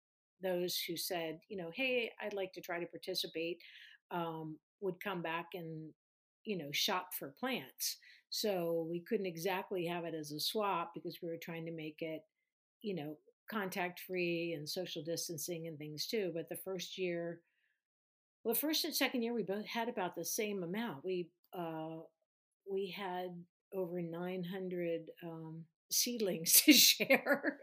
those who said, you know, hey, I'd like to try to participate, um, would come back and you know shop for plants. So we couldn't exactly have it as a swap because we were trying to make it, you know, contact free and social distancing and things too. But the first year, well, the first and second year, we both had about the same amount. We uh, we had over 900 um, seedlings to share,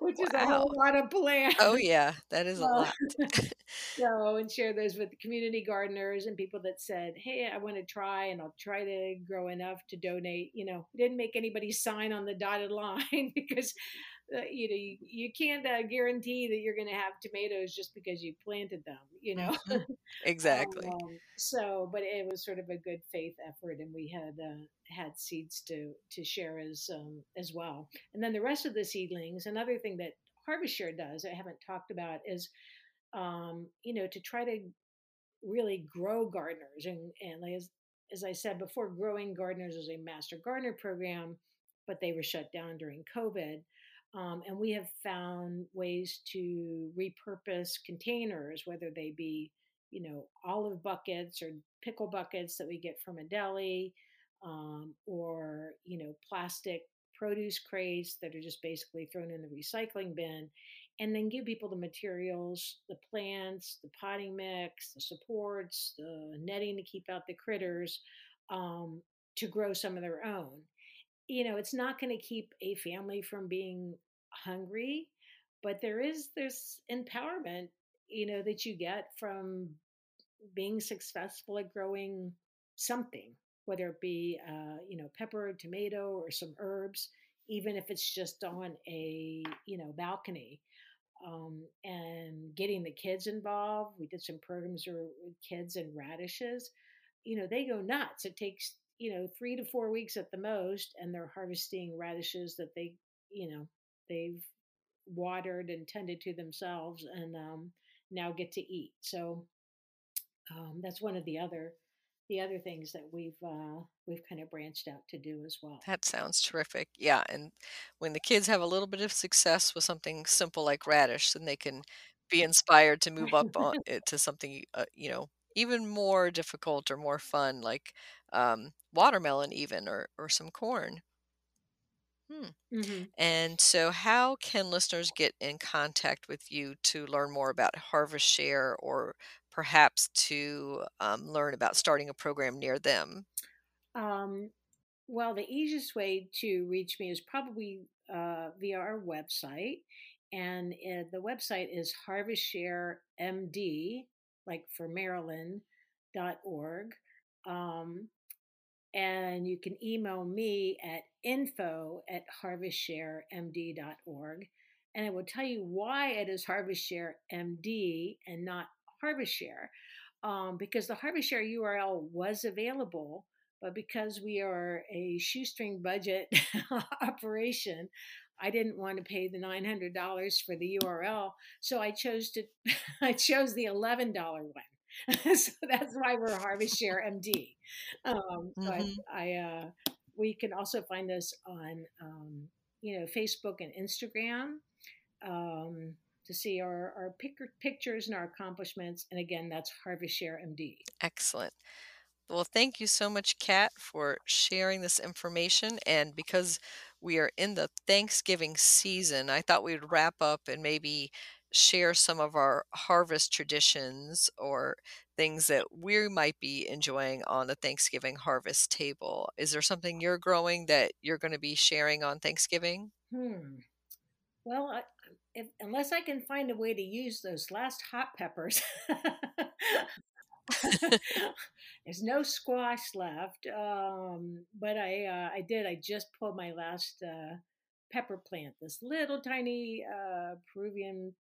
which is a whole lot of plants. Oh, yeah, that is a Uh, lot. so and share those with the community gardeners and people that said, "Hey, I want to try, and I'll try to grow enough to donate." You know, didn't make anybody sign on the dotted line because uh, you know you, you can't uh, guarantee that you're going to have tomatoes just because you planted them. You know, hmm Exactly. um, so but it was sort of a good faith effort, and we had uh, had seeds to to share as um, as well. And then the rest of the seedlings, another thing that Harvest Share does, I haven't talked about, is um, you know, to try to really grow gardeners. And, and as, as I said before, growing gardeners is a master gardener program, but they were shut down during COVID. Um, and we have found ways to repurpose containers, whether they be, you know, olive buckets or pickle buckets that we get from a deli, um, or, you know, plastic produce crates that are just basically thrown in the recycling bin and then give people the materials, the plants, the potting mix, the supports, the netting to keep out the critters, um, to grow some of their own. You know, it's not going to keep a family from being hungry, but there is this empowerment, you know, that you get from being successful at growing something, whether it be, uh, you know, pepper, tomato, or some herbs, even if it's just on a, you know, balcony um, and getting the kids involved. We did some programs with kids and radishes. You know, they go nuts. It takes, you know, three to four weeks at the most, and they're harvesting radishes that they, you know, they've watered and tended to themselves and um, now get to eat. So um, that's one of the other the other things that we've uh, we've kind of branched out to do as well. That sounds terrific. Yeah, and when the kids have a little bit of success with something simple like radish, then they can be inspired to move up on it to something, uh, you know, even more difficult or more fun, like um, watermelon, even or or some corn. Hmm. hmm And so, how can listeners get in contact with you to learn more about Harvest Share, or perhaps to um, learn about starting a program near them? Um, Well, the easiest way to reach me is probably uh, via our website. And uh, the website is harvestsharemd, like for Maryland, dot org. Um, and you can email me at info at harvestsharemd.org. And I will tell you why it is Harvest Share MD and not Harvest Share. Um, because the Harvest Share URL was available, but because we are a shoestring budget operation, I didn't want to pay the $900 for the URL. So I chose to, I chose the $11 one. so that's why we're Harvest Share MD. Um, but hmm I, uh, we can also find us on, um, you know, Facebook and Instagram um, to see our, our pic- pictures and our accomplishments. And again, that's Harvest Share MD. Excellent. Well, thank you so much, Kat, for sharing this information. And because we are in the Thanksgiving season, I thought we'd wrap up and maybe share some of our harvest traditions or things that we might be enjoying on the Thanksgiving harvest table. Is there something you're growing that you're going to be sharing on Thanksgiving? Hmm. Well, I, if, unless I can find a way to use those last hot peppers, There's no squash left, um, but I uh, I did. I just pulled my last uh, pepper plant, this little tiny uh, Peruvian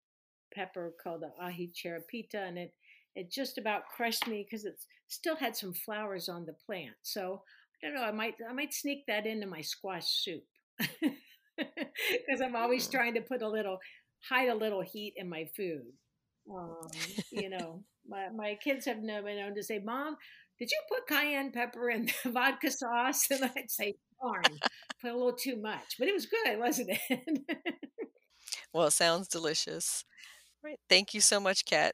pepper called the ají charapita, and it it just about crushed me because it still had some flowers on the plant. So I don't know. I might I might sneak that into my squash soup because I'm always trying to put a little hide a little heat in my food. Um, you know, my my kids have been known to say, "Mom, did you put cayenne pepper in the vodka sauce?" And I'd say, "Darn, put a little too much," but it was good, wasn't it? well, it sounds delicious. Right. Thank you so much, Kat.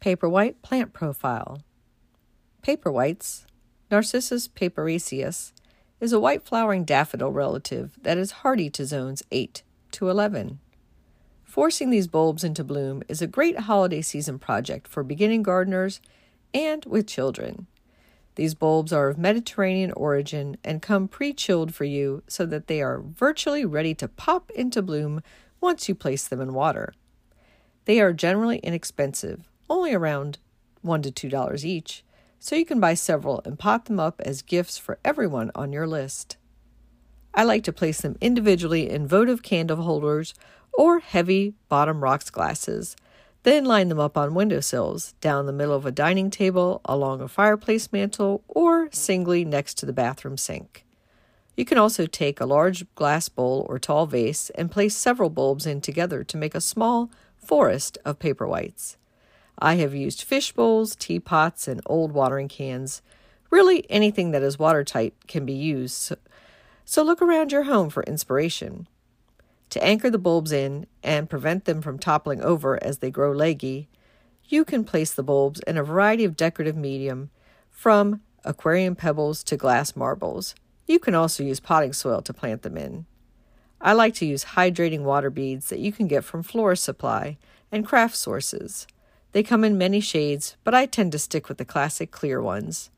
Paperwhite plant profile. Paperwhites, Narcissus papyraceus, is a white flowering daffodil relative that is hardy to zones 8 to 11. Forcing these bulbs into bloom is a great holiday season project for beginning gardeners and with children. These bulbs are of Mediterranean origin and come pre chilled for you so that they are virtually ready to pop into bloom once you place them in water. They are generally inexpensive, only around one to two dollars each, so you can buy several and pot them up as gifts for everyone on your list. I like to place them individually in votive candle holders or heavy bottom rocks glasses, then line them up on windowsills, down the middle of a dining table, along a fireplace mantel, or singly next to the bathroom sink. You can also take a large glass bowl or tall vase and place several bulbs in together to make a small forest of paperwhites. I have used fish bowls, teapots, and old watering cans. Really, anything that is watertight can be used. So look around your home for inspiration. To anchor the bulbs in and prevent them from toppling over as they grow leggy, you can place the bulbs in a variety of decorative medium, from aquarium pebbles to glass marbles. You can also use potting soil to plant them in. I like to use hydrating water beads that you can get from Florist Supply and craft sources. They come in many shades, but I tend to stick with the classic clear ones.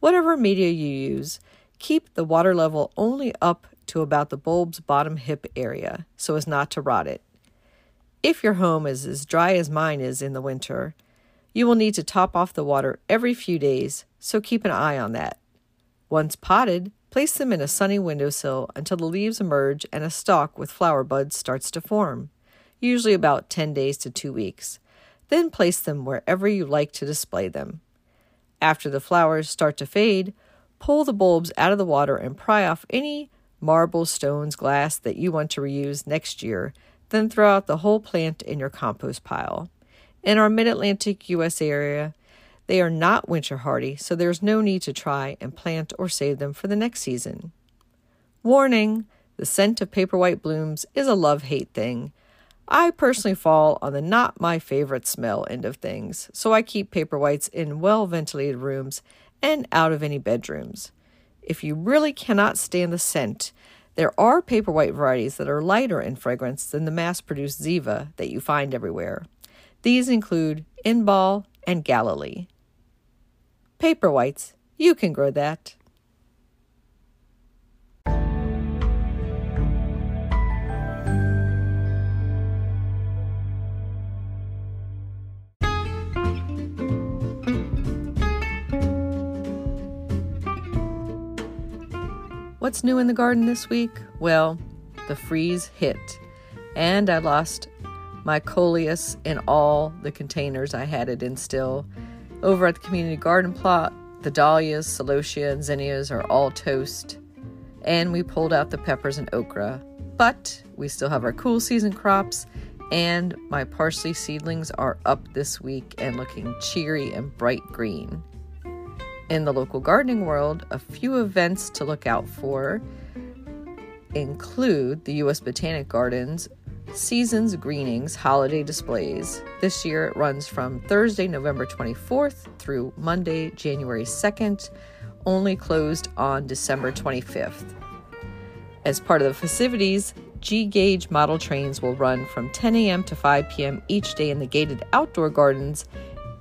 Whatever media you use, keep the water level only up to about the bulb's bottom hip area so as not to rot it. If your home is as dry as mine is in the winter, you will need to top off the water every few days, so keep an eye on that. Once potted, place them in a sunny windowsill until the leaves emerge and a stalk with flower buds starts to form, usually about 10 days to 2 weeks. Then place them wherever you like to display them. After the flowers start to fade, pull the bulbs out of the water and pry off any marble, stones, glass that you want to reuse next year. Then throw out the whole plant in your compost pile. In our mid Atlantic U.S. area, they are not winter hardy, so there's no need to try and plant or save them for the next season. Warning the scent of paperwhite blooms is a love hate thing. I personally fall on the not my favorite smell end of things, so I keep paper whites in well ventilated rooms and out of any bedrooms. If you really cannot stand the scent, there are paper white varieties that are lighter in fragrance than the mass produced Ziva that you find everywhere. These include Inbal and Galilee. Paper whites, you can grow that. What's new in the garden this week? Well, the freeze hit, and I lost my coleus in all the containers I had it in still. Over at the community garden plot, the dahlias, celosia, and zinnias are all toast, and we pulled out the peppers and okra. But we still have our cool season crops, and my parsley seedlings are up this week and looking cheery and bright green. In the local gardening world, a few events to look out for. include the U.S. Botanic Gardens Seasons Greenings holiday displays. This year it runs from Thursday, November 24th through Monday, January 2nd, only closed on December 25th. As part of the festivities, G gauge model trains will run from 10 a.m. to 5 p.m. each day in the gated outdoor gardens,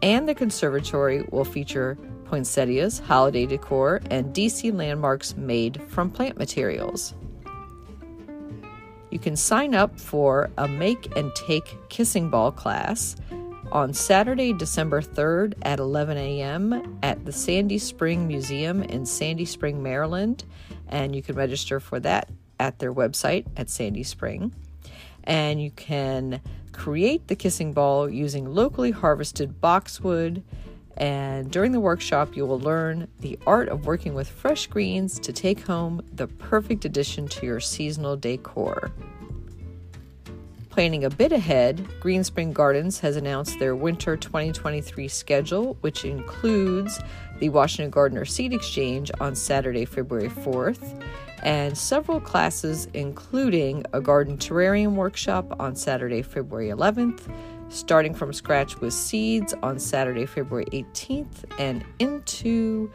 and the conservatory will feature poinsettias, holiday decor, and DC landmarks made from plant materials. You can sign up for a make and take kissing ball class on Saturday, December 3rd at 11 a.m. at the Sandy Spring Museum in Sandy Spring, Maryland. And you can register for that at their website at Sandy Spring. And you can create the kissing ball using locally harvested boxwood. And during the workshop, you will learn the art of working with fresh greens to take home the perfect addition to your seasonal decor. Planning a bit ahead, Greenspring Gardens has announced their winter 2023 schedule, which includes the Washington Gardener Seed Exchange on Saturday, February 4th, and several classes, including a garden terrarium workshop on Saturday, February 11th, starting from scratch with seeds on Saturday, February 18th, and into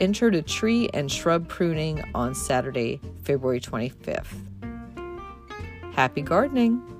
intro to tree and shrub pruning on Saturday, February 25th. Happy gardening!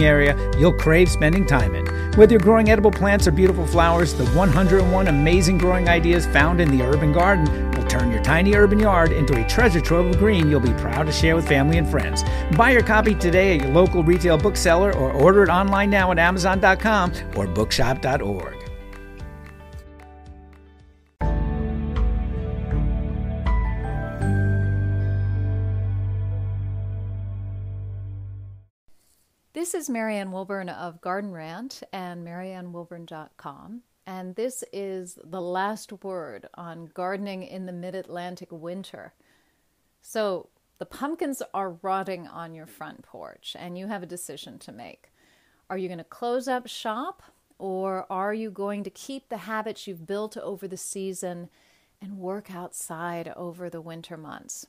area you'll crave spending time in. Whether you're growing edible plants or beautiful flowers, the 101 amazing growing ideas found in the urban garden will turn your tiny urban yard into a treasure trove of green you'll be proud to share with family and friends. Buy your copy today at your local retail bookseller or order it online now at Amazon.com or bookshop.org. This is Marianne Willburn of Garden Rant and mariannewillburn.com. And this is the last word on gardening in the mid Atlantic winter. So, the pumpkins are rotting on your front porch, and you have a decision to make. Are you going to close up shop, or are you going to keep the habits you've built over the season and work outside over the winter months?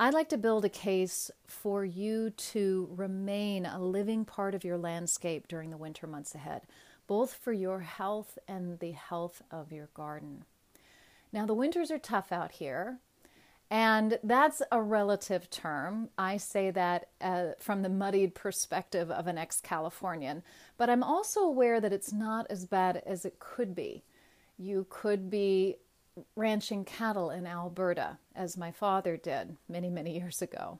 I'd like to build a case for you to remain a living part of your landscape during the winter months ahead, both for your health and the health of your garden. Now, the winters are tough out here, and that's a relative term. I say that uh, from the muddied perspective of an ex Californian, but I'm also aware that it's not as bad as it could be. You could be ranching cattle in Alberta, as my father did many, many years ago.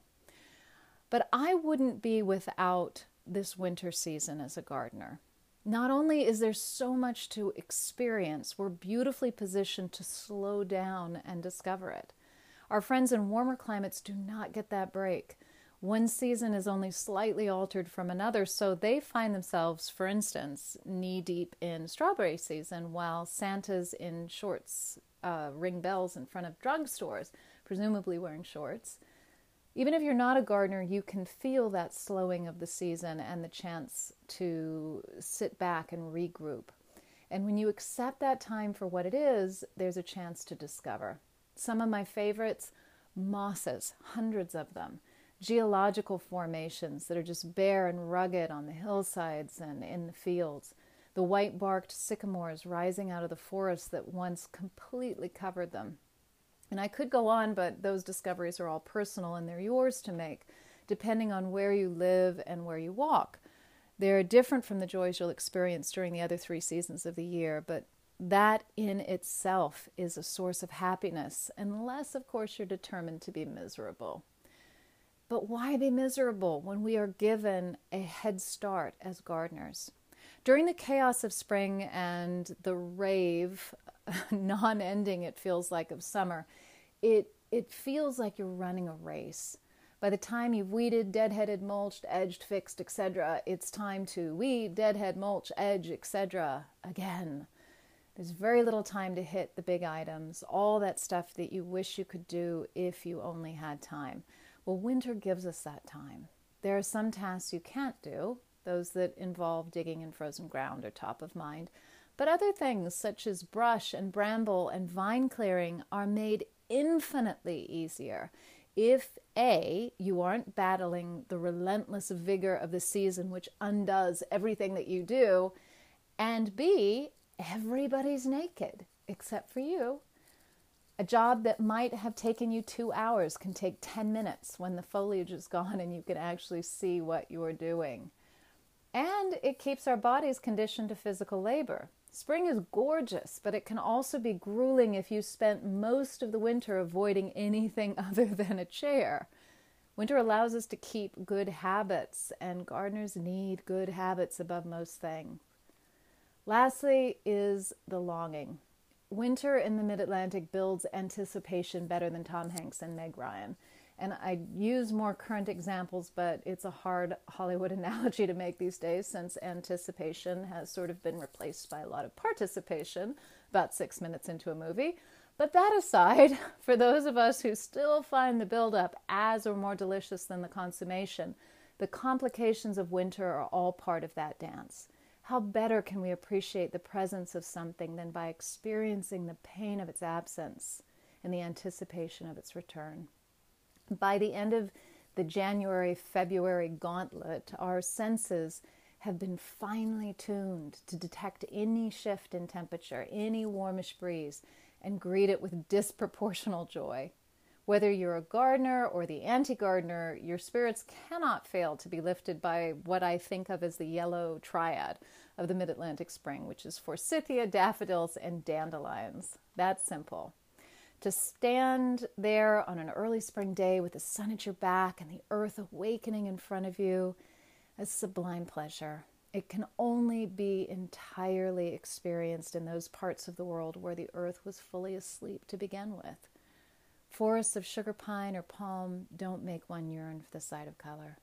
But I wouldn't be without this winter season as a gardener. Not only is there so much to experience, we're beautifully positioned to slow down and discover it. Our friends in warmer climates do not get that break. One season is only slightly altered from another, so they find themselves, for instance, knee deep in strawberry season while Santa's in shorts uh, ring bells in front of drugstores, presumably wearing shorts. Even if you're not a gardener, you can feel that slowing of the season and the chance to sit back and regroup. And when you accept that time for what it is, there's a chance to discover. Some of my favorites mosses, hundreds of them, geological formations that are just bare and rugged on the hillsides and in the fields the white barked sycamores rising out of the forest that once completely covered them. And I could go on, but those discoveries are all personal and they're yours to make, depending on where you live and where you walk. They're different from the joys you'll experience during the other three seasons of the year, but that in itself is a source of happiness, unless, of course, you're determined to be miserable. But why be miserable when we are given a head start as gardeners? During the chaos of spring and the rave, non ending, it feels like, of summer, it, it feels like you're running a race. By the time you've weeded, deadheaded, mulched, edged, fixed, etc., it's time to weed, deadhead, mulch, edge, etc. again. There's very little time to hit the big items, all that stuff that you wish you could do if you only had time. Well, winter gives us that time. There are some tasks you can't do, those that involve digging in frozen ground are top of mind. But other things, such as brush and bramble and vine clearing, are made infinitely easier if A, you aren't battling the relentless vigor of the season, which undoes everything that you do, and B, everybody's naked except for you. A job that might have taken you two hours can take 10 minutes when the foliage is gone and you can actually see what you're doing. And it keeps our bodies conditioned to physical labor. Spring is gorgeous, but it can also be grueling if you spent most of the winter avoiding anything other than a chair. Winter allows us to keep good habits, and gardeners need good habits above most things. Lastly, is the longing. Winter in the mid Atlantic builds anticipation better than Tom Hanks and Meg Ryan. And I use more current examples, but it's a hard Hollywood analogy to make these days since anticipation has sort of been replaced by a lot of participation about six minutes into a movie. But that aside, for those of us who still find the build-up as or more delicious than the consummation, the complications of winter are all part of that dance. How better can we appreciate the presence of something than by experiencing the pain of its absence and the anticipation of its return? By the end of the January February gauntlet, our senses have been finely tuned to detect any shift in temperature, any warmish breeze, and greet it with disproportional joy. Whether you're a gardener or the anti gardener, your spirits cannot fail to be lifted by what I think of as the yellow triad of the mid Atlantic spring, which is forsythia, daffodils, and dandelions. That's simple. To stand there on an early spring day with the sun at your back and the earth awakening in front of you, a sublime pleasure. It can only be entirely experienced in those parts of the world where the earth was fully asleep to begin with. Forests of sugar pine or palm don't make one yearn for the sight of color.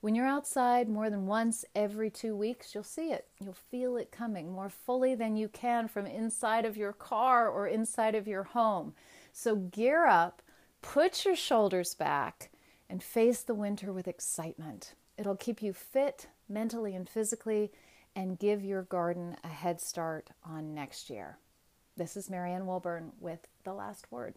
When you're outside more than once every two weeks, you'll see it. You'll feel it coming more fully than you can from inside of your car or inside of your home. So gear up, put your shoulders back, and face the winter with excitement. It'll keep you fit mentally and physically and give your garden a head start on next year. This is Marianne Willburn with The Last Word.